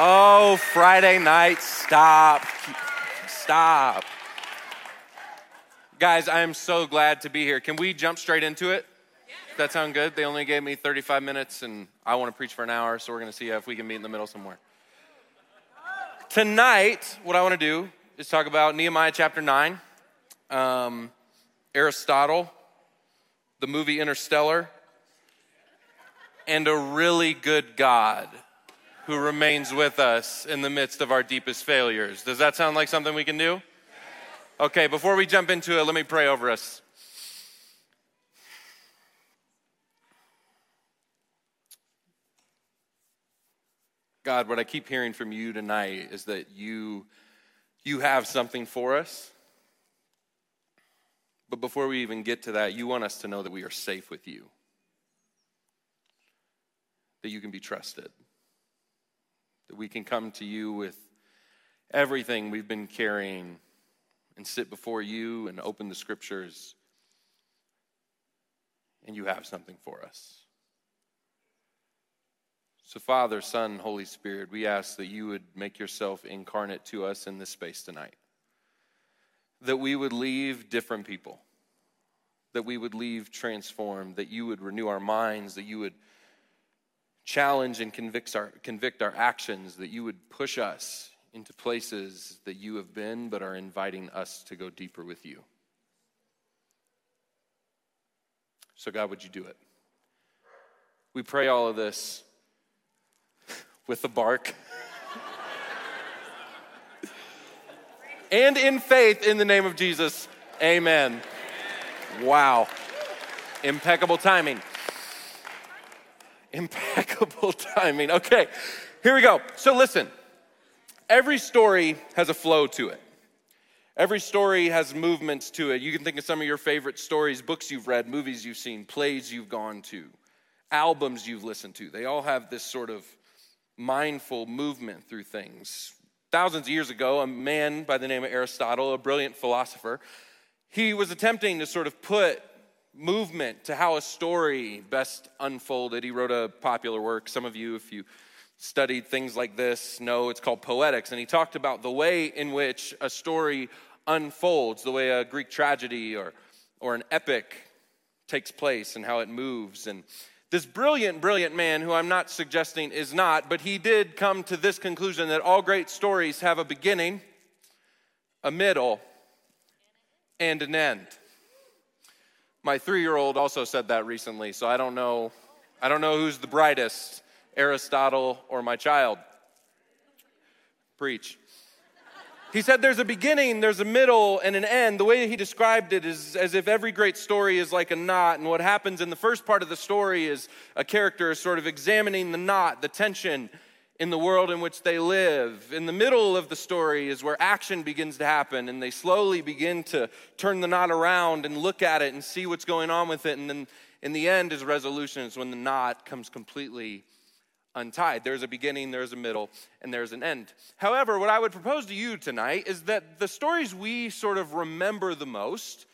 Oh, Friday night, stop. Stop. Guys, I am so glad to be here. Can we jump straight into it? Does that sound good? They only gave me 35 minutes and I want to preach for an hour, so we're going to see if we can meet in the middle somewhere. Tonight, what I want to do is talk about Nehemiah chapter 9, um, Aristotle, the movie Interstellar, and a really good God who remains with us in the midst of our deepest failures. Does that sound like something we can do? Okay, before we jump into it, let me pray over us. God, what I keep hearing from you tonight is that you you have something for us. But before we even get to that, you want us to know that we are safe with you. That you can be trusted that we can come to you with everything we've been carrying and sit before you and open the scriptures, and you have something for us. So, Father, Son, Holy Spirit, we ask that you would make yourself incarnate to us in this space tonight. That we would leave different people, that we would leave transformed, that you would renew our minds, that you would challenge and convict our, convict our actions, that you would push us into places that you have been but are inviting us to go deeper with you. So, God, would you do it? We pray all of this with the bark and in faith in the name of Jesus. Amen. Wow. Impeccable timing. Impeccable timing. Okay, here we go. So listen, every story has a flow to it. Every story has movements to it. You can think of some of your favorite stories, books you've read, movies you've seen, plays you've gone to, albums you've listened to. They all have this sort of mindful movement through things. Thousands of years ago, a man by the name of Aristotle, a brilliant philosopher, he was attempting to sort of put movement to how a story best unfolded. He wrote a popular work. Some of you, if you studied things like this, know it's called Poetics. And he talked about the way in which a story unfolds, the way a Greek tragedy or, or an epic takes place and how it moves. And this brilliant, brilliant man, who I'm not suggesting is not, but he did come to this conclusion that all great stories have a beginning, a middle, and an end. My three year old also said that recently, so I don't know. I don't know who's the brightest, Aristotle or my child. Preach. He said there's a beginning, there's a middle, and an end. The way he described it is as if every great story is like a knot, and what happens in the first part of the story is a character is sort of examining the knot, the tension, in the world in which they live. In the middle of the story is where action begins to happen, and they slowly begin to turn the knot around and look at it and see what's going on with it. And then in the end is resolution, is when the knot comes completely untied. There's a beginning, there's a middle, and there's an end. However, what I would propose to you tonight is that the stories we sort of remember the most,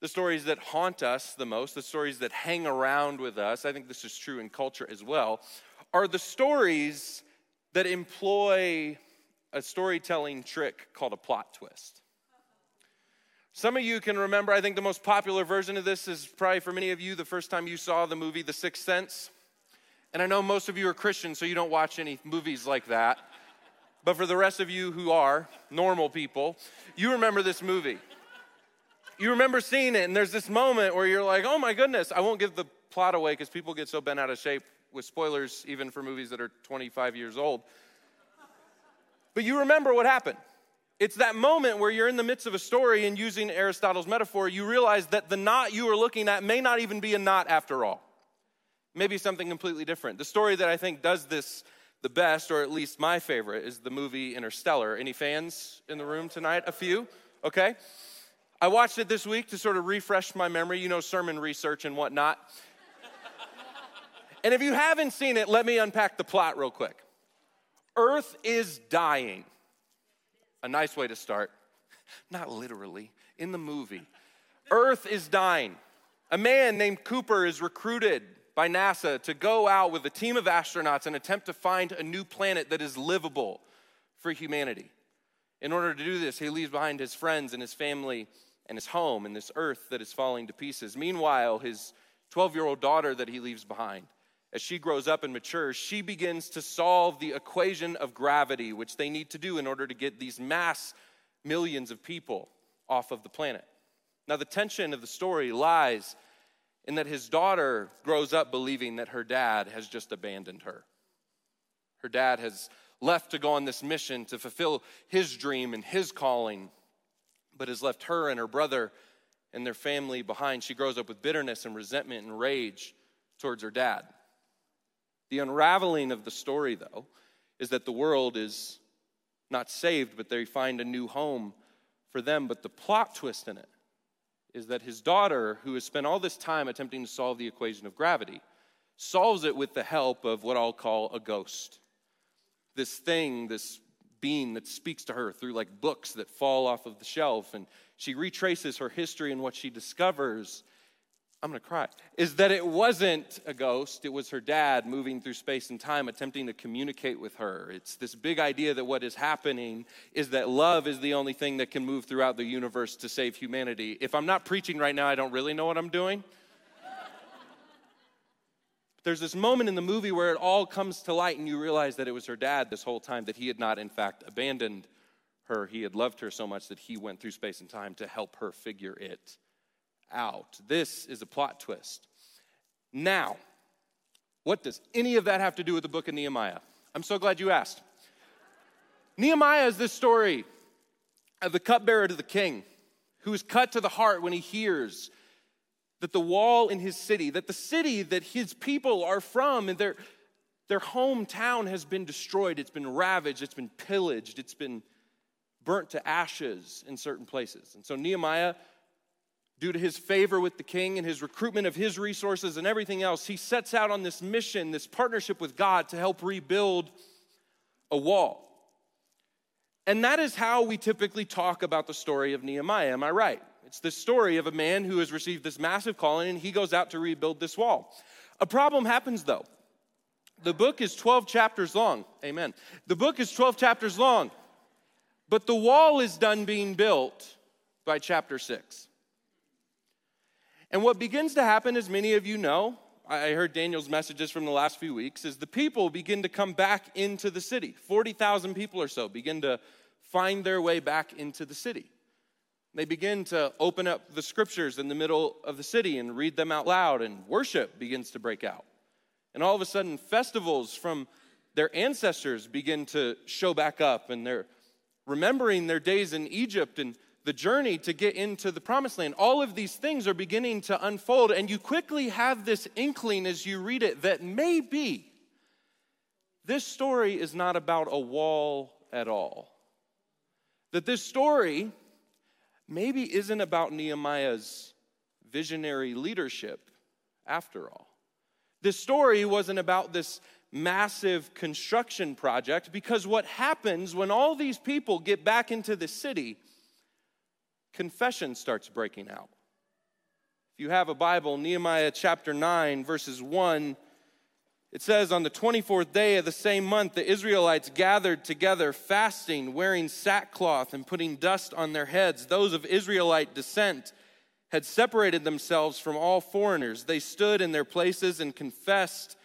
the stories that haunt us the most, the stories that hang around with us, I think this is true in culture as well, are the stories that employ a storytelling trick called a plot twist. Some of you can remember, I think the most popular version of this is probably for many of you the first time you saw the movie The Sixth Sense. And I know most of you are Christians, so you don't watch any movies like that. But for the rest of you who are normal people, you remember this movie. You remember seeing it, and there's this moment where you're like, oh my goodness, I won't give the plot away because people get so bent out of shape with spoilers even for movies that are 25 years old. But you remember what happened. It's that moment where you're in the midst of a story and using Aristotle's metaphor, you realize that the knot you are looking at may not even be a knot after all. Maybe something completely different. The story that I think does this the best, or at least my favorite, is the movie Interstellar. Any fans in the room tonight? A few? Okay. I watched it this week to sort of refresh my memory, you know, sermon research and whatnot. And if you haven't seen it, let me unpack the plot real quick. Earth is dying. A nice way to start. Not literally, in the movie. Earth is dying. A man named Cooper is recruited by NASA to go out with a team of astronauts and attempt to find a new planet that is livable for humanity. In order to do this, he leaves behind his friends and his family and his home and this earth that is falling to pieces. Meanwhile, his 12 year old daughter that he leaves behind, as she grows up and matures, she begins to solve the equation of gravity, which they need to do in order to get these mass millions of people off of the planet. Now, the tension of the story lies in that his daughter grows up believing that her dad has just abandoned her. Her dad has left to go on this mission to fulfill his dream and his calling, but has left her and her brother and their family behind. She grows up with bitterness and resentment and rage towards her dad. The unraveling of the story, though, is that the world is not saved, but they find a new home for them. But the plot twist in it is that his daughter, who has spent all this time attempting to solve the equation of gravity, solves it with the help of what I'll call a ghost. This thing, this being that speaks to her through like books that fall off of the shelf. And she retraces her history and what she discovers I'm going to cry, is that it wasn't a ghost. It was her dad moving through space and time, attempting to communicate with her. It's this big idea that what is happening is that love is the only thing that can move throughout the universe to save humanity. If I'm not preaching right now, I don't really know what I'm doing. There's this moment in the movie where it all comes to light, and you realize that it was her dad this whole time, that he had not, in fact, abandoned her. He had loved her so much that he went through space and time to help her figure it out. This is a plot twist. Now, what does any of that have to do with the book of Nehemiah? I'm so glad you asked. Nehemiah is this story of the cupbearer to the king who is cut to the heart when he hears that the wall in his city, that the city that his people are from, and their, their hometown has been destroyed, it's been ravaged, it's been pillaged, it's been burnt to ashes in certain places. And so Nehemiah due to his favor with the king and his recruitment of his resources and everything else, he sets out on this mission, this partnership with God to help rebuild a wall. And that is how we typically talk about the story of Nehemiah. Am I right? It's the story of a man who has received this massive calling and he goes out to rebuild this wall. A problem happens though. The book is 12 chapters long. Amen. The book is 12 chapters long, but the wall is done being built by chapter 6. And what begins to happen, as many of you know, I heard Daniel's messages from the last few weeks, is the people begin to come back into the city. 40,000 people or so begin to find their way back into the city. They begin to open up the scriptures in the middle of the city and read them out loud, and worship begins to break out. And all of a sudden, festivals from their ancestors begin to show back up, and they're remembering their days in Egypt and the journey to get into the promised land. All of these things are beginning to unfold, and you quickly have this inkling as you read it that maybe this story is not about a wall at all. That this story maybe isn't about Nehemiah's visionary leadership after all. This story wasn't about this massive construction project because what happens when all these people get back into the city confession starts breaking out. If you have a Bible, Nehemiah chapter 9, verses 1, it says, On the 24th day of the same month, the Israelites gathered together, fasting, wearing sackcloth, and putting dust on their heads. Those of Israelite descent had separated themselves from all foreigners. They stood in their places and confessed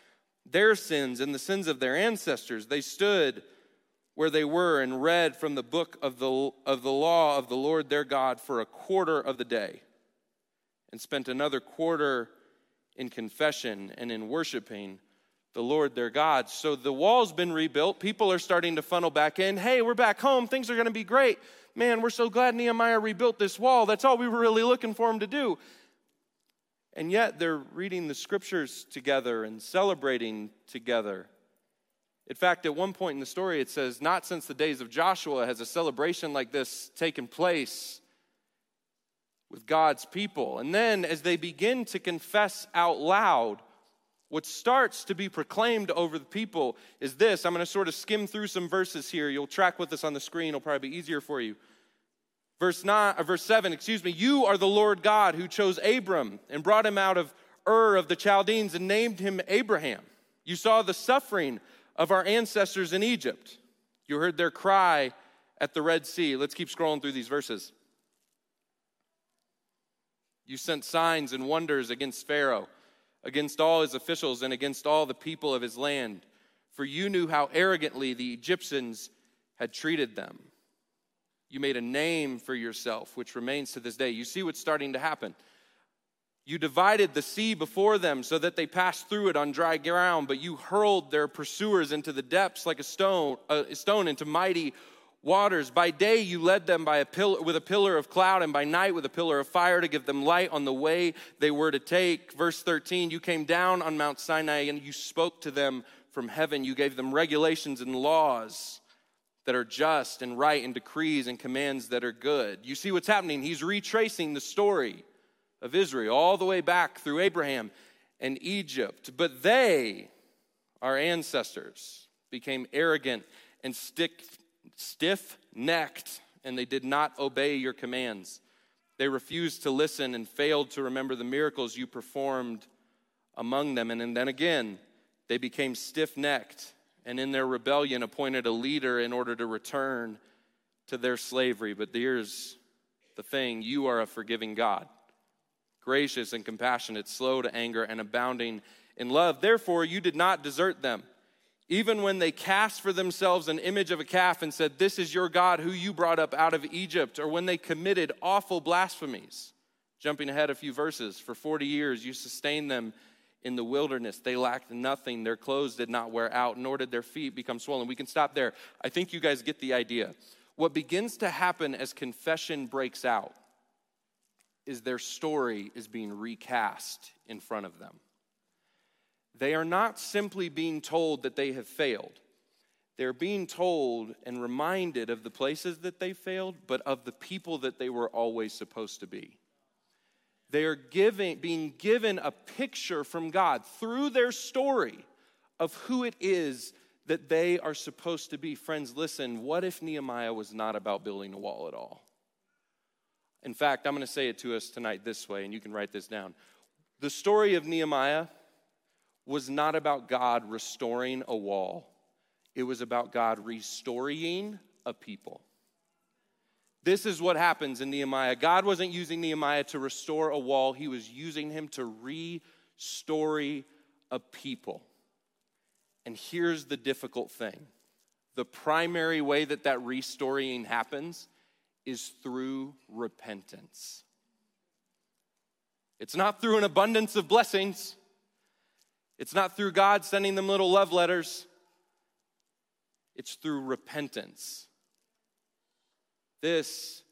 their sins and the sins of their ancestors. They stood where they were and read from the book of the, of the law of the Lord their God for a quarter of the day, and spent another quarter in confession and in worshiping the Lord their God. So the wall's been rebuilt. People are starting to funnel back in. Hey, we're back home. Things are going to be great. Man, we're so glad Nehemiah rebuilt this wall. That's all we were really looking for him to do. And yet they're reading the scriptures together and celebrating together. In fact, at one point in the story, it says, Not since the days of Joshua has a celebration like this taken place with God's people. And then, as they begin to confess out loud, what starts to be proclaimed over the people is this. I'm going to sort of skim through some verses here. You'll track with us on the screen, it'll probably be easier for you. Verse, nine, uh, verse 7, excuse me, you are the Lord God who chose Abram and brought him out of Ur of the Chaldeans and named him Abraham. You saw the suffering of our ancestors in Egypt. You heard their cry at the Red Sea. Let's keep scrolling through these verses. You sent signs and wonders against Pharaoh, against all his officials, and against all the people of his land, for you knew how arrogantly the Egyptians had treated them. You made a name for yourself, which remains to this day. You see what's starting to happen. You divided the sea before them so that they passed through it on dry ground, but you hurled their pursuers into the depths like a stone, a stone into mighty waters. By day you led them by a with a pillar of cloud, and by night with a pillar of fire to give them light on the way they were to take. Verse 13 You came down on Mount Sinai and you spoke to them from heaven. You gave them regulations and laws that are just and right, and decrees and commands that are good. You see what's happening? He's retracing the story of Israel all the way back through Abraham and Egypt. But they, our ancestors, became arrogant and stiff necked, and they did not obey your commands. They refused to listen and failed to remember the miracles you performed among them. And then again, they became stiff necked and in their rebellion appointed a leader in order to return to their slavery. But here's the thing you are a forgiving God, gracious and compassionate, slow to anger, and abounding in love. Therefore, you did not desert them even when they cast for themselves an image of a calf and said, This is your God who you brought up out of Egypt, or when they committed awful blasphemies. Jumping ahead a few verses, for 40 years you sustained them in the wilderness. They lacked nothing. Their clothes did not wear out, nor did their feet become swollen. We can stop there. I think you guys get the idea. What begins to happen as confession breaks out is their story is being recast in front of them. They are not simply being told that they have failed. They're being told and reminded of the places that they failed, but of the people that they were always supposed to be. They are giving, being given a picture from God through their story of who it is that they are supposed to be. Friends, listen, what if Nehemiah was not about building a wall at all? In fact, I'm going to say it to us tonight this way, and you can write this down. The story of Nehemiah was not about God restoring a wall, it was about God restoring a people. This is what happens in Nehemiah. God wasn't using Nehemiah to restore a wall, he was using him to restore a people. And here's the difficult thing the primary way that that restoring happens is through repentance. It's not through an abundance of blessings. It's not through God sending them little love letters, it's through repentance. This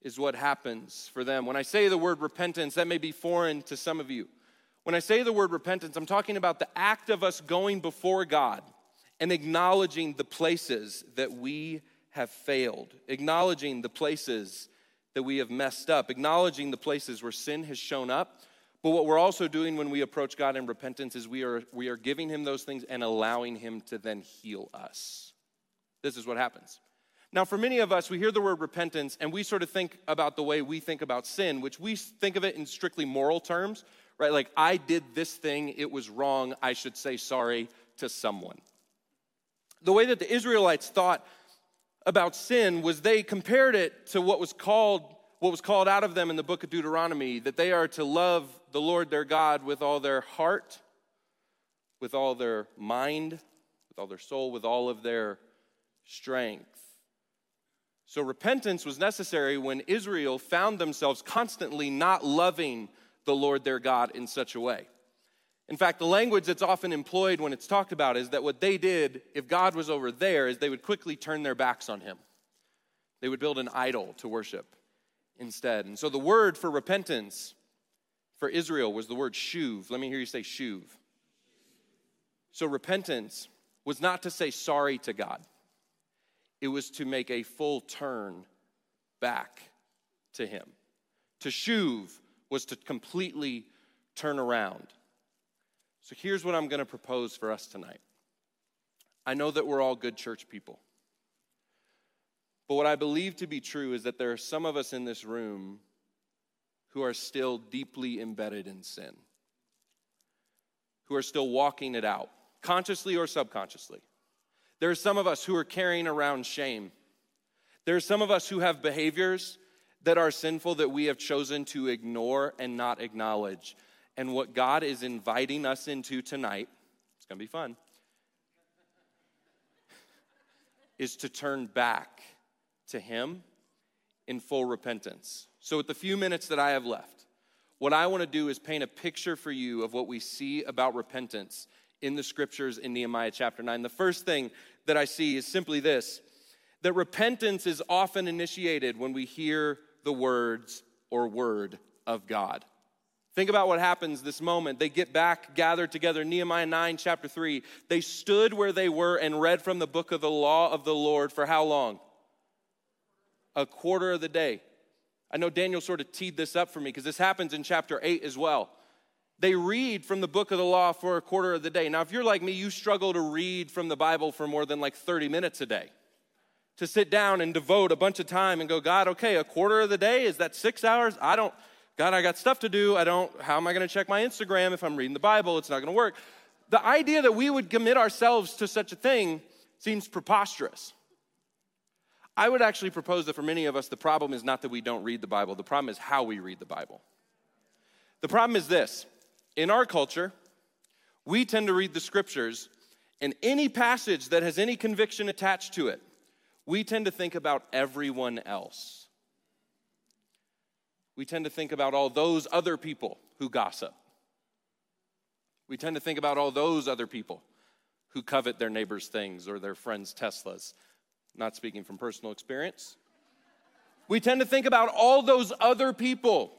is what happens for them. When I say the word repentance, that may be foreign to some of you. When I say the word repentance, I'm talking about the act of us going before God and acknowledging the places that we have failed, acknowledging the places that we have messed up, acknowledging the places where sin has shown up, but what we're also doing when we approach God in repentance is we are, we are giving Him those things and allowing Him to then heal us. This is what happens. Now, for many of us, we hear the word repentance and we sort of think about the way we think about sin, which we think of it in strictly moral terms, right? Like, I did this thing, it was wrong, I should say sorry to someone. The way that the Israelites thought about sin was they compared it to what was called what was called out of them in the book of Deuteronomy that they are to love the Lord their God with all their heart, with all their mind, with all their soul, with all of their strength. So repentance was necessary when Israel found themselves constantly not loving the Lord their God in such a way. In fact, the language that's often employed when it's talked about is that what they did, if God was over there, is they would quickly turn their backs on him. They would build an idol to worship instead. And so the word for repentance for Israel was the word shuv. Let me hear you say shuv. So repentance was not to say sorry to God, it was to make a full turn back to Him. To shuv was to completely turn around. So here's what I'm going to propose for us tonight. I know that we're all good church people. But what I believe to be true is that there are some of us in this room who are still deeply embedded in sin. who are still walking it out, consciously or subconsciously. There are some of us who are carrying around shame. There are some of us who have behaviors that are sinful that we have chosen to ignore and not acknowledge. And what God is inviting us into tonight, it's gonna be fun, is to turn back to Him in full repentance. So, with the few minutes that I have left, what I wanna do is paint a picture for you of what we see about repentance in the scriptures in Nehemiah chapter 9. The first thing that I see is simply this that repentance is often initiated when we hear the words or word of God. Think about what happens this moment. They get back, gathered together. Nehemiah 9, chapter 3. They stood where they were and read from the book of the law of the Lord for how long? A quarter of the day. I know Daniel sort of teed this up for me because this happens in chapter 8 as well. They read from the book of the law for a quarter of the day. Now, if you're like me, you struggle to read from the Bible for more than like 30 minutes a day to sit down and devote a bunch of time and go, God, okay, a quarter of the day, is that six hours? I don't, God, I got stuff to do. I don't, how am I going to check my Instagram if I'm reading the Bible? It's not going to work. The idea that we would commit ourselves to such a thing seems preposterous. I would actually propose that for many of us, the problem is not that we don't read the Bible, the problem is how we read the Bible. The problem is this in our culture, we tend to read the scriptures, and any passage that has any conviction attached to it we tend to think about everyone else. We tend to think about all those other people who gossip. We tend to think about all those other people who covet their neighbor's things or their friends' Teslas. Not speaking from personal experience. We tend to think about all those other people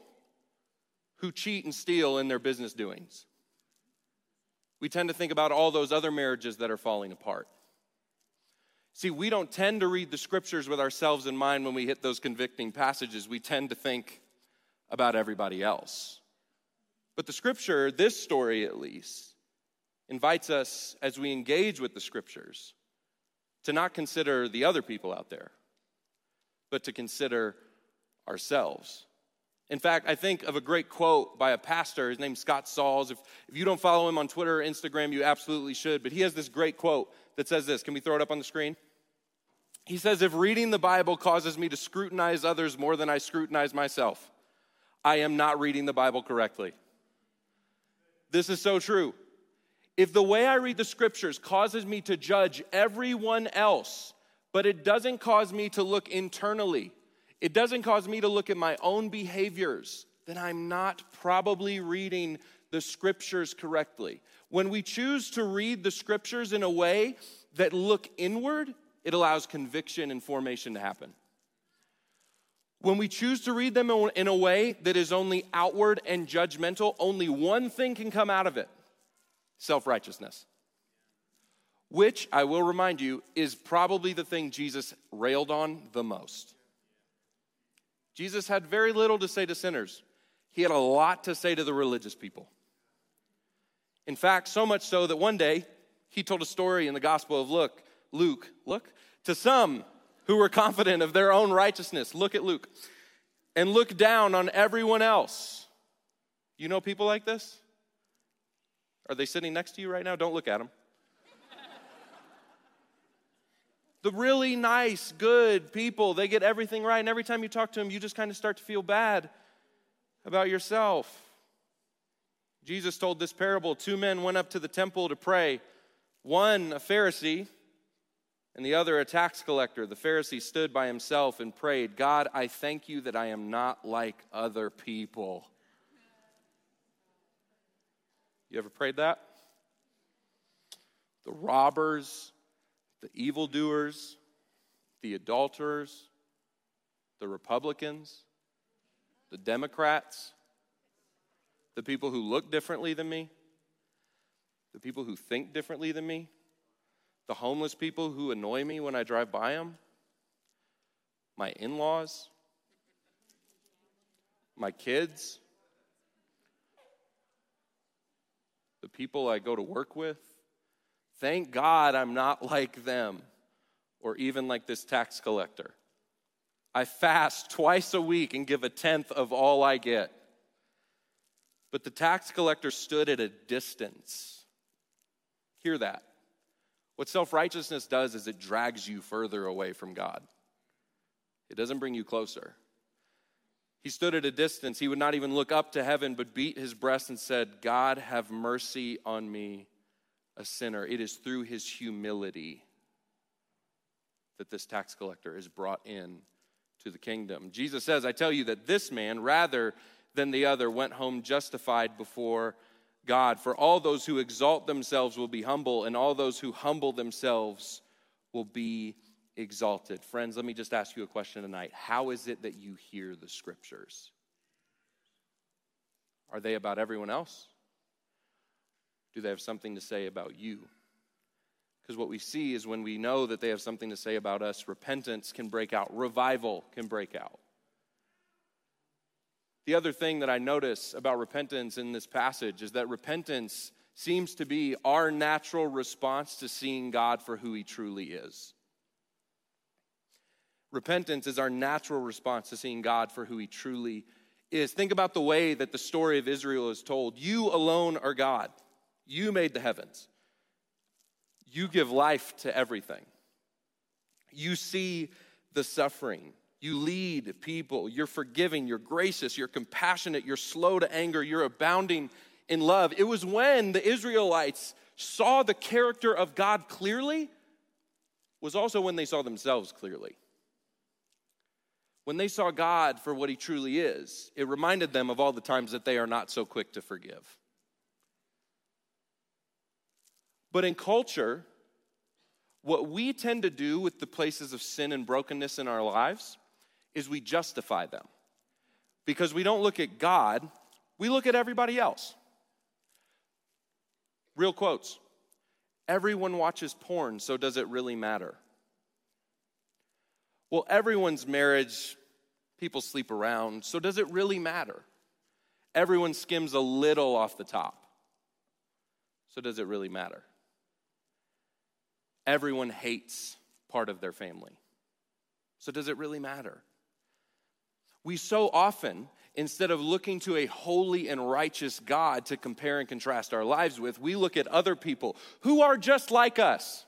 who cheat and steal in their business doings. We tend to think about all those other marriages that are falling apart. See, we don't tend to read the scriptures with ourselves in mind when we hit those convicting passages. We tend to think about everybody else. But the scripture, this story at least, invites us as we engage with the scriptures to not consider the other people out there, but to consider ourselves. In fact, I think of a great quote by a pastor. His name's Scott Sauls. If, if you don't follow him on Twitter or Instagram, you absolutely should. But he has this great quote that says this. Can we throw it up on the screen? He says, If reading the Bible causes me to scrutinize others more than I scrutinize myself, I am not reading the Bible correctly. This is so true. If the way I read the scriptures causes me to judge everyone else, but it doesn't cause me to look internally, it doesn't cause me to look at my own behaviors, then I'm not probably reading the scriptures correctly. When we choose to read the scriptures in a way that look inward, it allows conviction and formation to happen. When we choose to read them in a way that is only outward and judgmental, only one thing can come out of it self righteousness. Which, I will remind you, is probably the thing Jesus railed on the most. Jesus had very little to say to sinners, he had a lot to say to the religious people. In fact, so much so that one day he told a story in the Gospel of Luke, Luke, look, to some who were confident of their own righteousness. Look at Luke. And look down on everyone else. You know people like this? Are they sitting next to you right now? Don't look at them. the really nice, good people, they get everything right. And every time you talk to them, you just kind of start to feel bad about yourself. Jesus told this parable two men went up to the temple to pray, one a Pharisee and the other a tax collector. The Pharisee stood by himself and prayed, God, I thank you that I am not like other people. You ever prayed that? The robbers, the evildoers, the adulterers, the Republicans, the Democrats, the people who look differently than me, the people who think differently than me, the homeless people who annoy me when I drive by them, my in laws, my kids, the people I go to work with. Thank God I'm not like them or even like this tax collector. I fast twice a week and give a tenth of all I get. But the tax collector stood at a distance Hear that. What self righteousness does is it drags you further away from God, it doesn't bring you closer. He stood at a distance. He would not even look up to heaven, but beat his breast and said, God, have mercy on me, a sinner. It is through his humility that this tax collector is brought in to the kingdom. Jesus says, I tell you that this man, rather than the other, went home justified before God. For all those who exalt themselves will be humble, and all those who humble themselves will be exalted. Friends, let me just ask you a question tonight. How is it that you hear the scriptures? Are they about everyone else? Do they have something to say about you? Because what we see is when we know that they have something to say about us, repentance can break out, revival can break out. The other thing that I notice about repentance in this passage is that repentance seems to be our natural response to seeing God for who He truly is. Repentance is our natural response to seeing God for who He truly is. Think about the way that the story of Israel is told. You alone are God, you made the heavens. You give life to everything. You see the suffering. You lead people. You're forgiving. You're gracious. You're compassionate. You're slow to anger. You're abounding in love. It was when the Israelites saw the character of God clearly, was also when they saw themselves clearly. When they saw God for what he truly is, it reminded them of all the times that they are not so quick to forgive. But in culture, what we tend to do with the places of sin and brokenness in our lives is we justify them. Because we don't look at God, we look at everybody else. Real quotes. Everyone watches porn, so does it really matter? Well, everyone's marriage, people sleep around, so does it really matter? Everyone skims a little off the top, so does it really matter? Everyone hates part of their family. So, does it really matter? We so often, instead of looking to a holy and righteous God to compare and contrast our lives with, we look at other people who are just like us.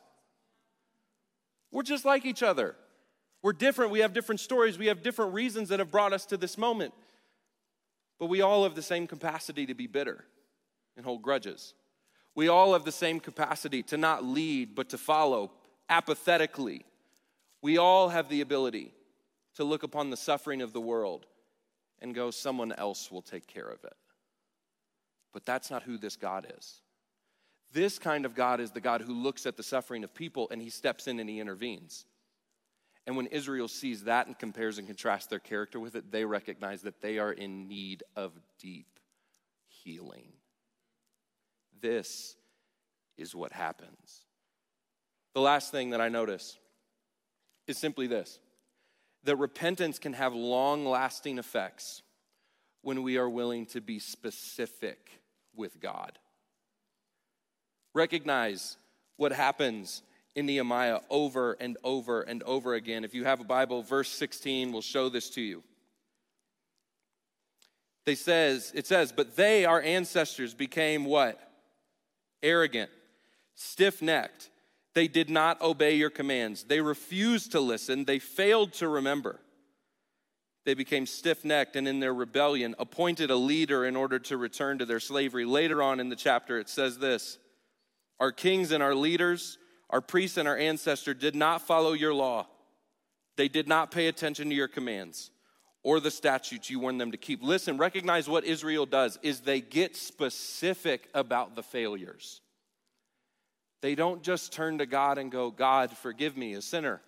We're just like each other. We're different. We have different stories. We have different reasons that have brought us to this moment. But we all have the same capacity to be bitter and hold grudges. We all have the same capacity to not lead, but to follow apathetically. We all have the ability to look upon the suffering of the world and go, someone else will take care of it. But that's not who this God is. This kind of God is the God who looks at the suffering of people and he steps in and he intervenes. And when Israel sees that and compares and contrasts their character with it, they recognize that they are in need of deep healing. This is what happens. The last thing that I notice is simply this that repentance can have long lasting effects when we are willing to be specific with God. Recognize what happens in Nehemiah over and over and over again. If you have a Bible, verse 16 will show this to you. They says, it says, but they, our ancestors, became what? arrogant, stiff necked. They did not obey your commands. They refused to listen. They failed to remember. They became stiff necked and in their rebellion appointed a leader in order to return to their slavery. Later on in the chapter, it says this Our kings and our leaders, our priests and our ancestors did not follow your law. They did not pay attention to your commands or the statutes you warned them to keep. Listen, recognize what Israel does is they get specific about the failures. They don't just turn to God and go, God, forgive me, a sinner.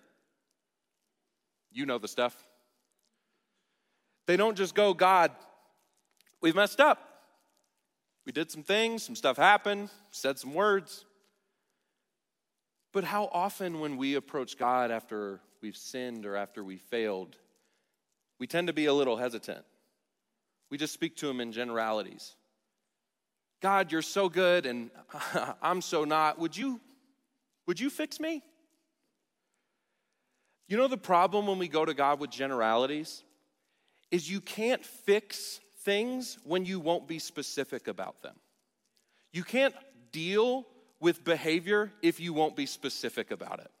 You know the stuff. They don't just go, God, we've messed up. We did some things, some stuff happened, said some words. But how often, when we approach God after we've sinned or after we failed, we tend to be a little hesitant. We just speak to him in generalities. God, you're so good and I'm so not. Would you would you fix me? You know the problem when we go to God with generalities is you can't fix things when you won't be specific about them. You can't deal with behavior if you won't be specific about it.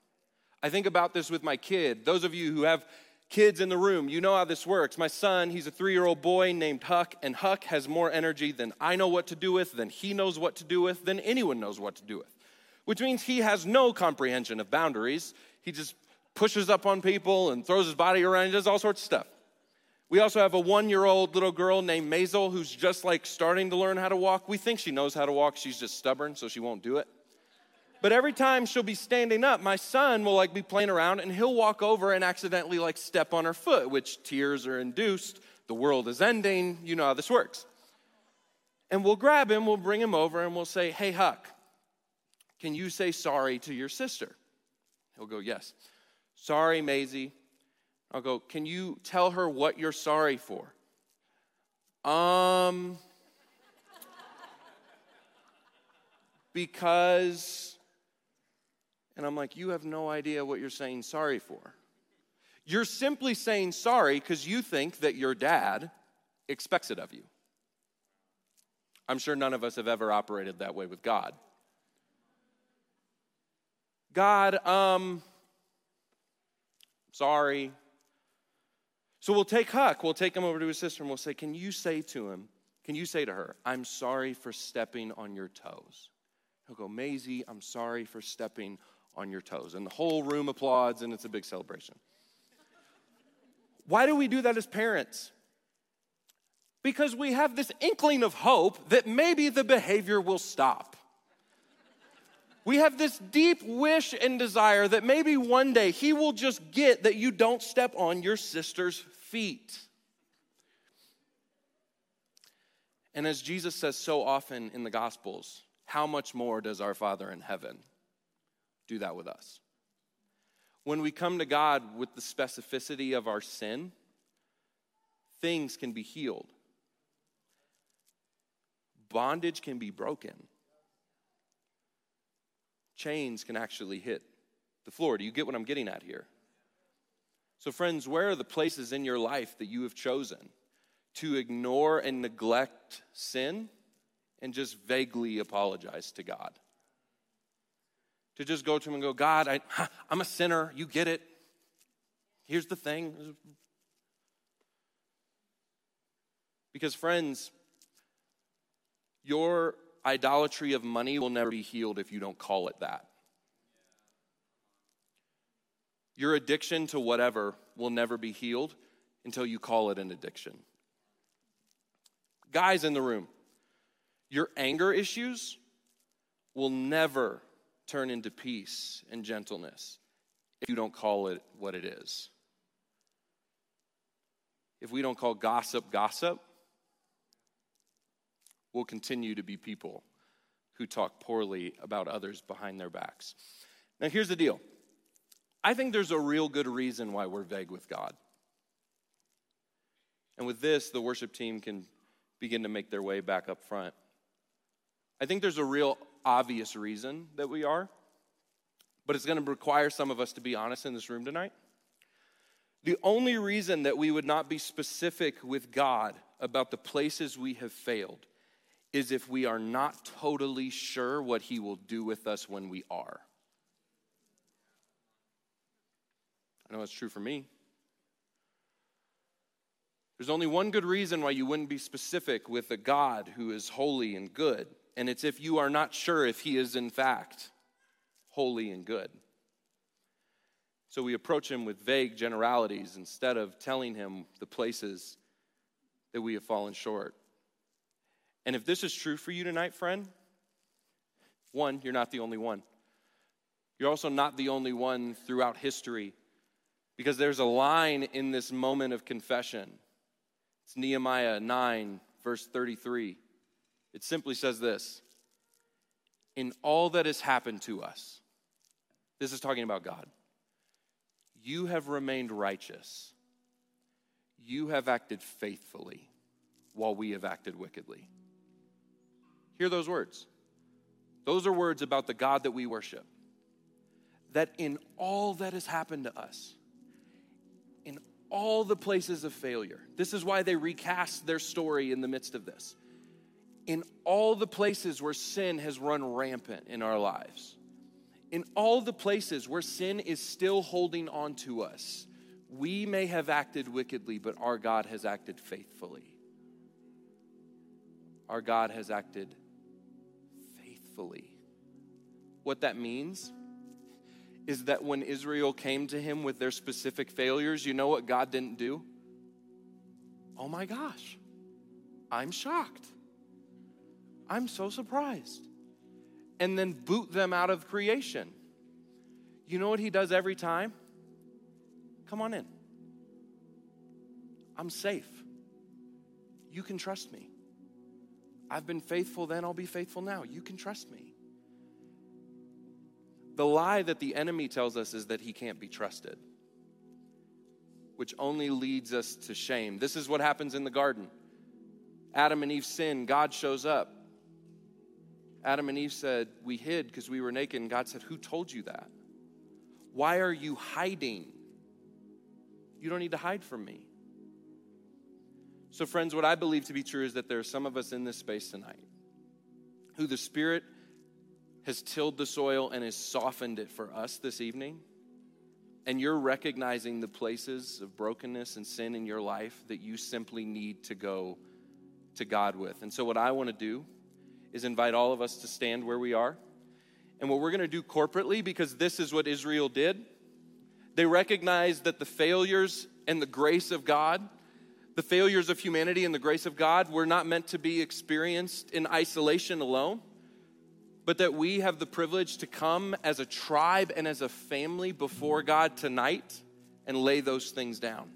I think about this with my kid. Those of you who have kids in the room, you know how this works. My son, he's a three year old boy named Huck, and Huck has more energy than I know what to do with, than he knows what to do with, than anyone knows what to do with, which means he has no comprehension of boundaries. He just pushes up on people and throws his body around, he does all sorts of stuff. We also have a one year old little girl named Maisie who's just like starting to learn how to walk. We think she knows how to walk, she's just stubborn, so she won't do it. But every time she'll be standing up, my son will like be playing around and he'll walk over and accidentally like step on her foot, which tears are induced. The world is ending. You know how this works. And we'll grab him, we'll bring him over, and we'll say, Hey, Huck, can you say sorry to your sister? He'll go, Yes. Sorry, Maisie. I'll go, Can you tell her what you're sorry for? Um, because and I'm like, You have no idea what you're saying sorry for. You're simply saying sorry because you think that your dad expects it of you. I'm sure none of us have ever operated that way with God. God, um, sorry. So we'll take Huck, we'll take him over to his sister, and we'll say, Can you say to him, can you say to her, I'm sorry for stepping on your toes? He'll go, Maisie, I'm sorry for stepping on your toes. And the whole room applauds, and it's a big celebration. Why do we do that as parents? Because we have this inkling of hope that maybe the behavior will stop. We have this deep wish and desire that maybe one day he will just get that you don't step on your sister's feet. And as Jesus says so often in the Gospels, how much more does our Father in heaven do that with us. When we come to God with the specificity of our sin, things can be healed, bondage can be broken, chains can actually hit the floor. Do you get what I'm getting at here? So, friends, where are the places in your life that you have chosen to ignore and neglect sin and just vaguely apologize to God? To just go to him and go, God, I, I'm a sinner. You get it. Here's the thing. Because, friends, your idolatry of money will never be healed if you don't call it that. Your addiction to whatever will never be healed until you call it an addiction. Guys in the room, your anger issues will never turn into peace and gentleness if you don't call it what it is. If we don't call gossip gossip, we'll continue to be people who talk poorly about others behind their backs. Now, here's the deal I think there's a real good reason why we're vague with God. And with this, the worship team can begin to make their way back up front. I think there's a real obvious reason that we are, but it's going to require some of us to be honest in this room tonight. The only reason that we would not be specific with God about the places we have failed is if we are not totally sure what He will do with us when we are. I know that's true for me. There's only one good reason why you wouldn't be specific with a God who is holy and good and it's if you are not sure if he is in fact holy and good. So we approach him with vague generalities instead of telling him the places that we have fallen short. And if this is true for you tonight, friend, one, you're not the only one. You're also not the only one throughout history because there's a line in this moment of confession. It's Nehemiah 9, verse 33. It simply says this In all that has happened to us, this is talking about God, you have remained righteous. You have acted faithfully while we have acted wickedly. Hear those words. Those are words about the God that we worship. That in all that has happened to us, in all the places of failure, this is why they recast their story in the midst of this in all the places where sin has run rampant in our lives, in all the places where sin is still holding on to us, we may have acted wickedly, but our God has acted faithfully. Our God has acted faithfully. What that means is that when Israel came to him with their specific failures, you know what God didn't do? Oh my gosh, I'm shocked. I'm so surprised. And then boot them out of creation. You know what he does every time? Come on in. I'm safe. You can trust me. I've been faithful then, I'll be faithful now. You can trust me. The lie that the enemy tells us is that he can't be trusted, which only leads us to shame. This is what happens in the garden. Adam and Eve sin, God shows up. Adam and Eve said, We hid because we were naked. And God said, Who told you that? Why are you hiding? You don't need to hide from me. So, friends, what I believe to be true is that there are some of us in this space tonight who the Spirit has tilled the soil and has softened it for us this evening. And you're recognizing the places of brokenness and sin in your life that you simply need to go to God with. And so, what I want to do is invite all of us to stand where we are. And what we're going to do corporately, because this is what Israel did, they recognized that the failures and the grace of God the failures of humanity and the grace of God were not meant to be experienced in isolation alone, but that we have the privilege to come as a tribe and as a family before God tonight and lay those things down.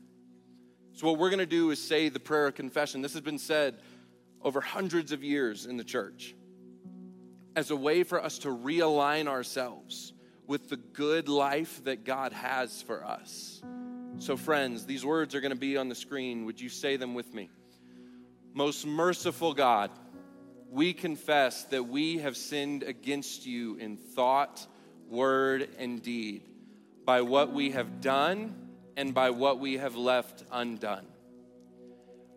So, what we're going to do is say the prayer of confession. This has been said over hundreds of years in the church as a way for us to realign ourselves with the good life that God has for us. So, friends, these words are going to be on the screen. Would you say them with me? Most merciful God, we confess that we have sinned against you in thought, word, and deed, by what we have done and by what we have left undone.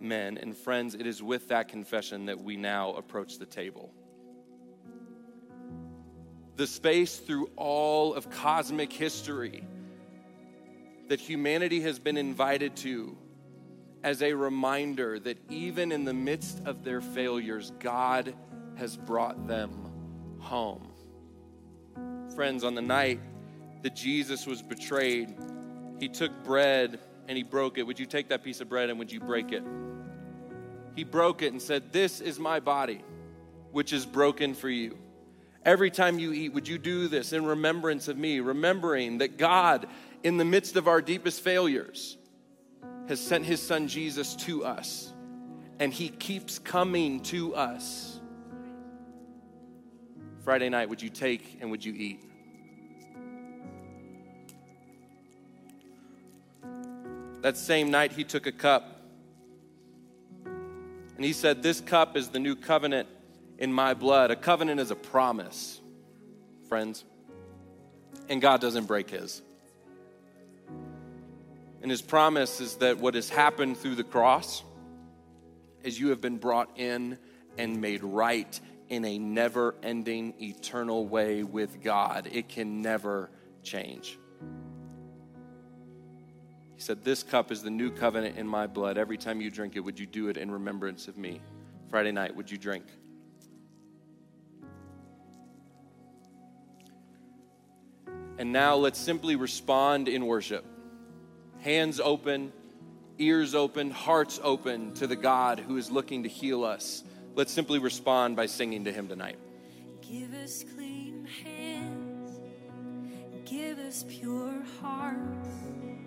And friends, it is with that confession that we now approach the table. The space through all of cosmic history that humanity has been invited to as a reminder that even in the midst of their failures, God has brought them home. Friends, on the night that Jesus was betrayed, he took bread and he broke it. Would you take that piece of bread and would you break it? He broke it and said, This is my body, which is broken for you. Every time you eat, would you do this in remembrance of me, remembering that God, in the midst of our deepest failures, has sent his son Jesus to us, and he keeps coming to us. Friday night, would you take and would you eat? That same night, he took a cup and he said, This cup is the new covenant in my blood. A covenant is a promise, friends, and God doesn't break his. And his promise is that what has happened through the cross is you have been brought in and made right in a never ending, eternal way with God. It can never change. He said, This cup is the new covenant in my blood. Every time you drink it, would you do it in remembrance of me? Friday night, would you drink? And now let's simply respond in worship hands open, ears open, hearts open to the God who is looking to heal us. Let's simply respond by singing to Him tonight. Give us clean hands, give us pure hearts.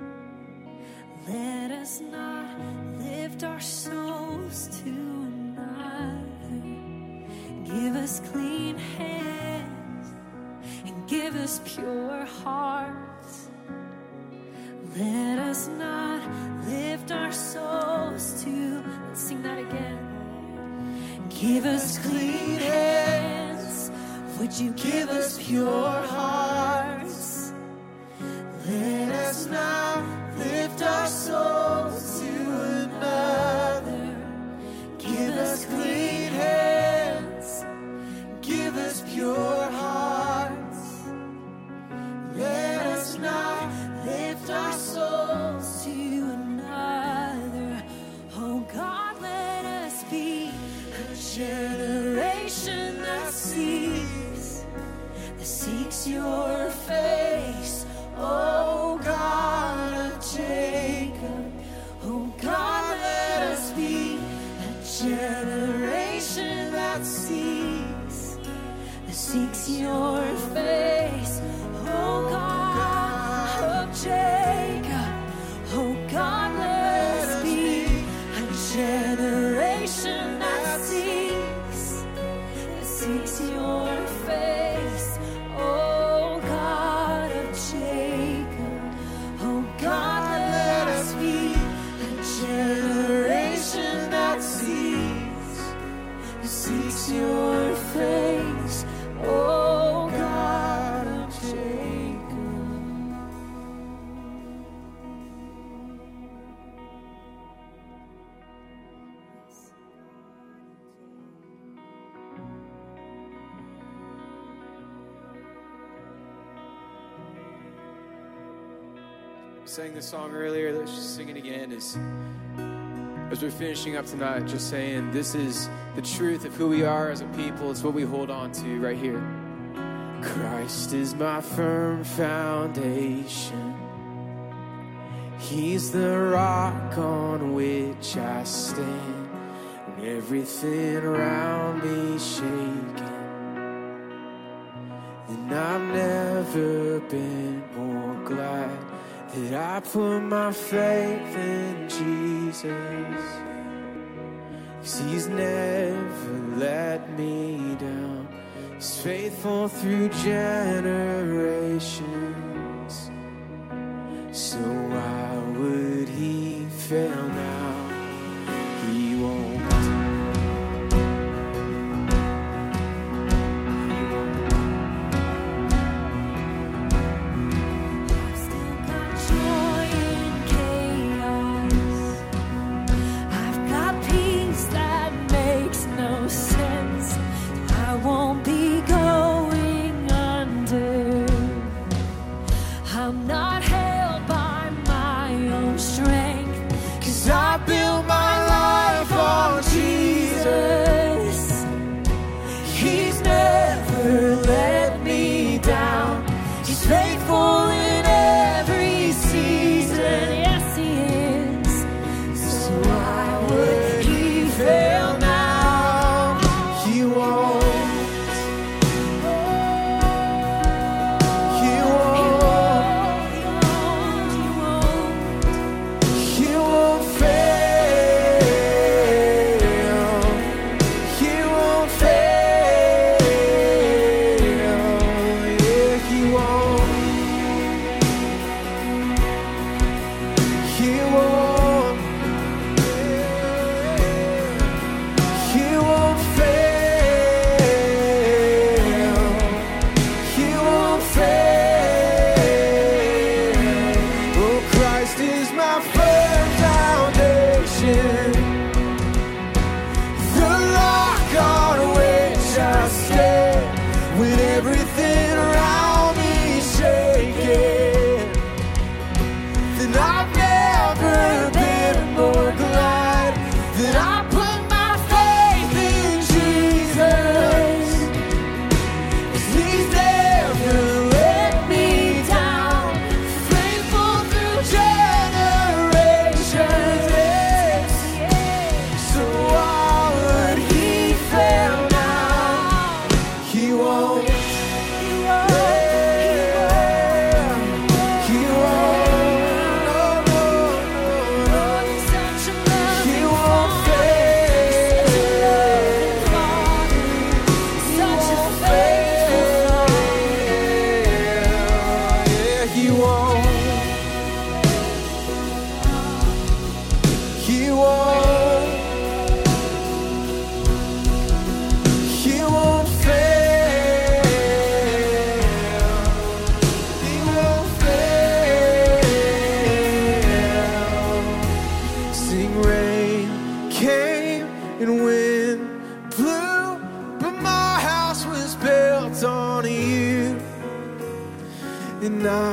Let us not lift our souls to another. Give us clean hands and give us pure hearts. Let us not lift our souls to. Let's sing that again. Give us clean hands. Would you give us pure hearts? Sang the song earlier. Let's just sing it again. As as we're finishing up tonight, just saying this is the truth of who we are as a people. It's what we hold on to right here. Christ is my firm foundation. He's the rock on which I stand. When everything around me shaking. And I've never been more glad that I put my faith in Jesus. Cause he's never let me down. He's faithful through generations. So why would he fail now?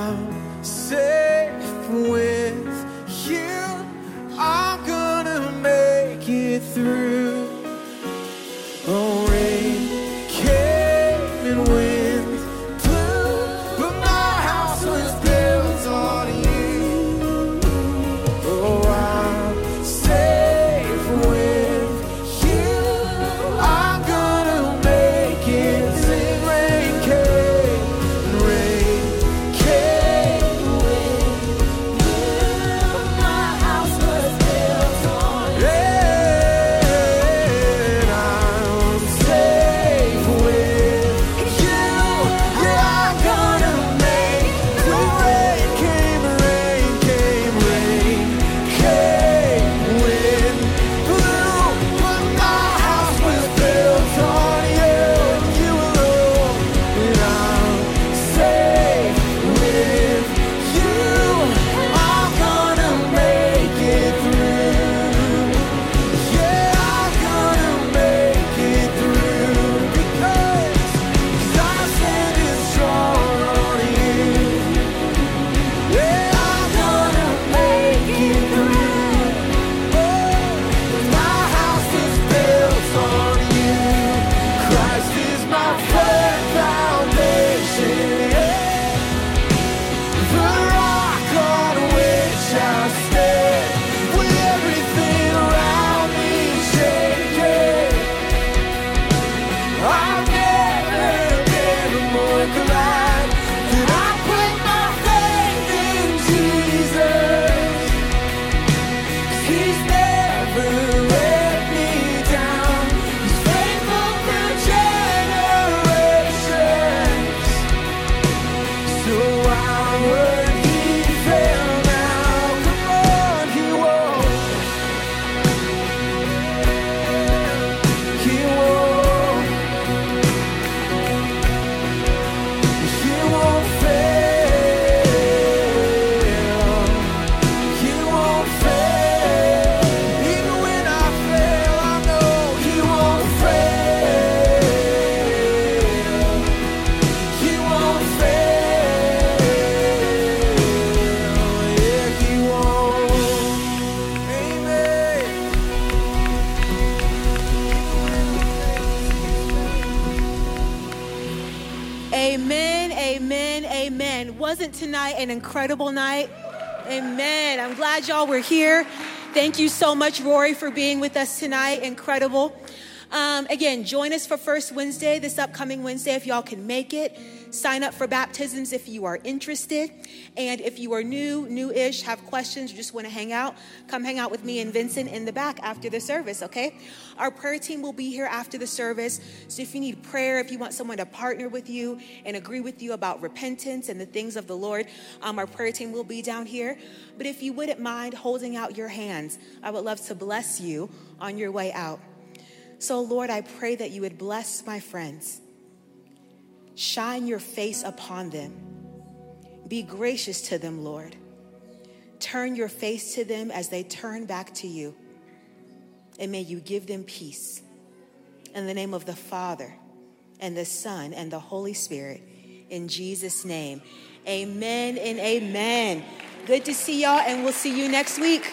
I'm safe with you. I'm gonna make it through. Incredible night? Amen. I'm glad y'all were here. Thank you so much, Rory, for being with us tonight. Incredible. Um, again, join us for First Wednesday, this upcoming Wednesday, if y'all can make it. Sign up for baptisms if you are interested. And if you are new, new ish, have questions, or just want to hang out, come hang out with me and Vincent in the back after the service, okay? Our prayer team will be here after the service. So if you need prayer, if you want someone to partner with you and agree with you about repentance and the things of the Lord, um, our prayer team will be down here. But if you wouldn't mind holding out your hands, I would love to bless you on your way out. So, Lord, I pray that you would bless my friends. Shine your face upon them. Be gracious to them, Lord. Turn your face to them as they turn back to you. And may you give them peace. In the name of the Father, and the Son, and the Holy Spirit. In Jesus' name. Amen and amen. Good to see y'all, and we'll see you next week.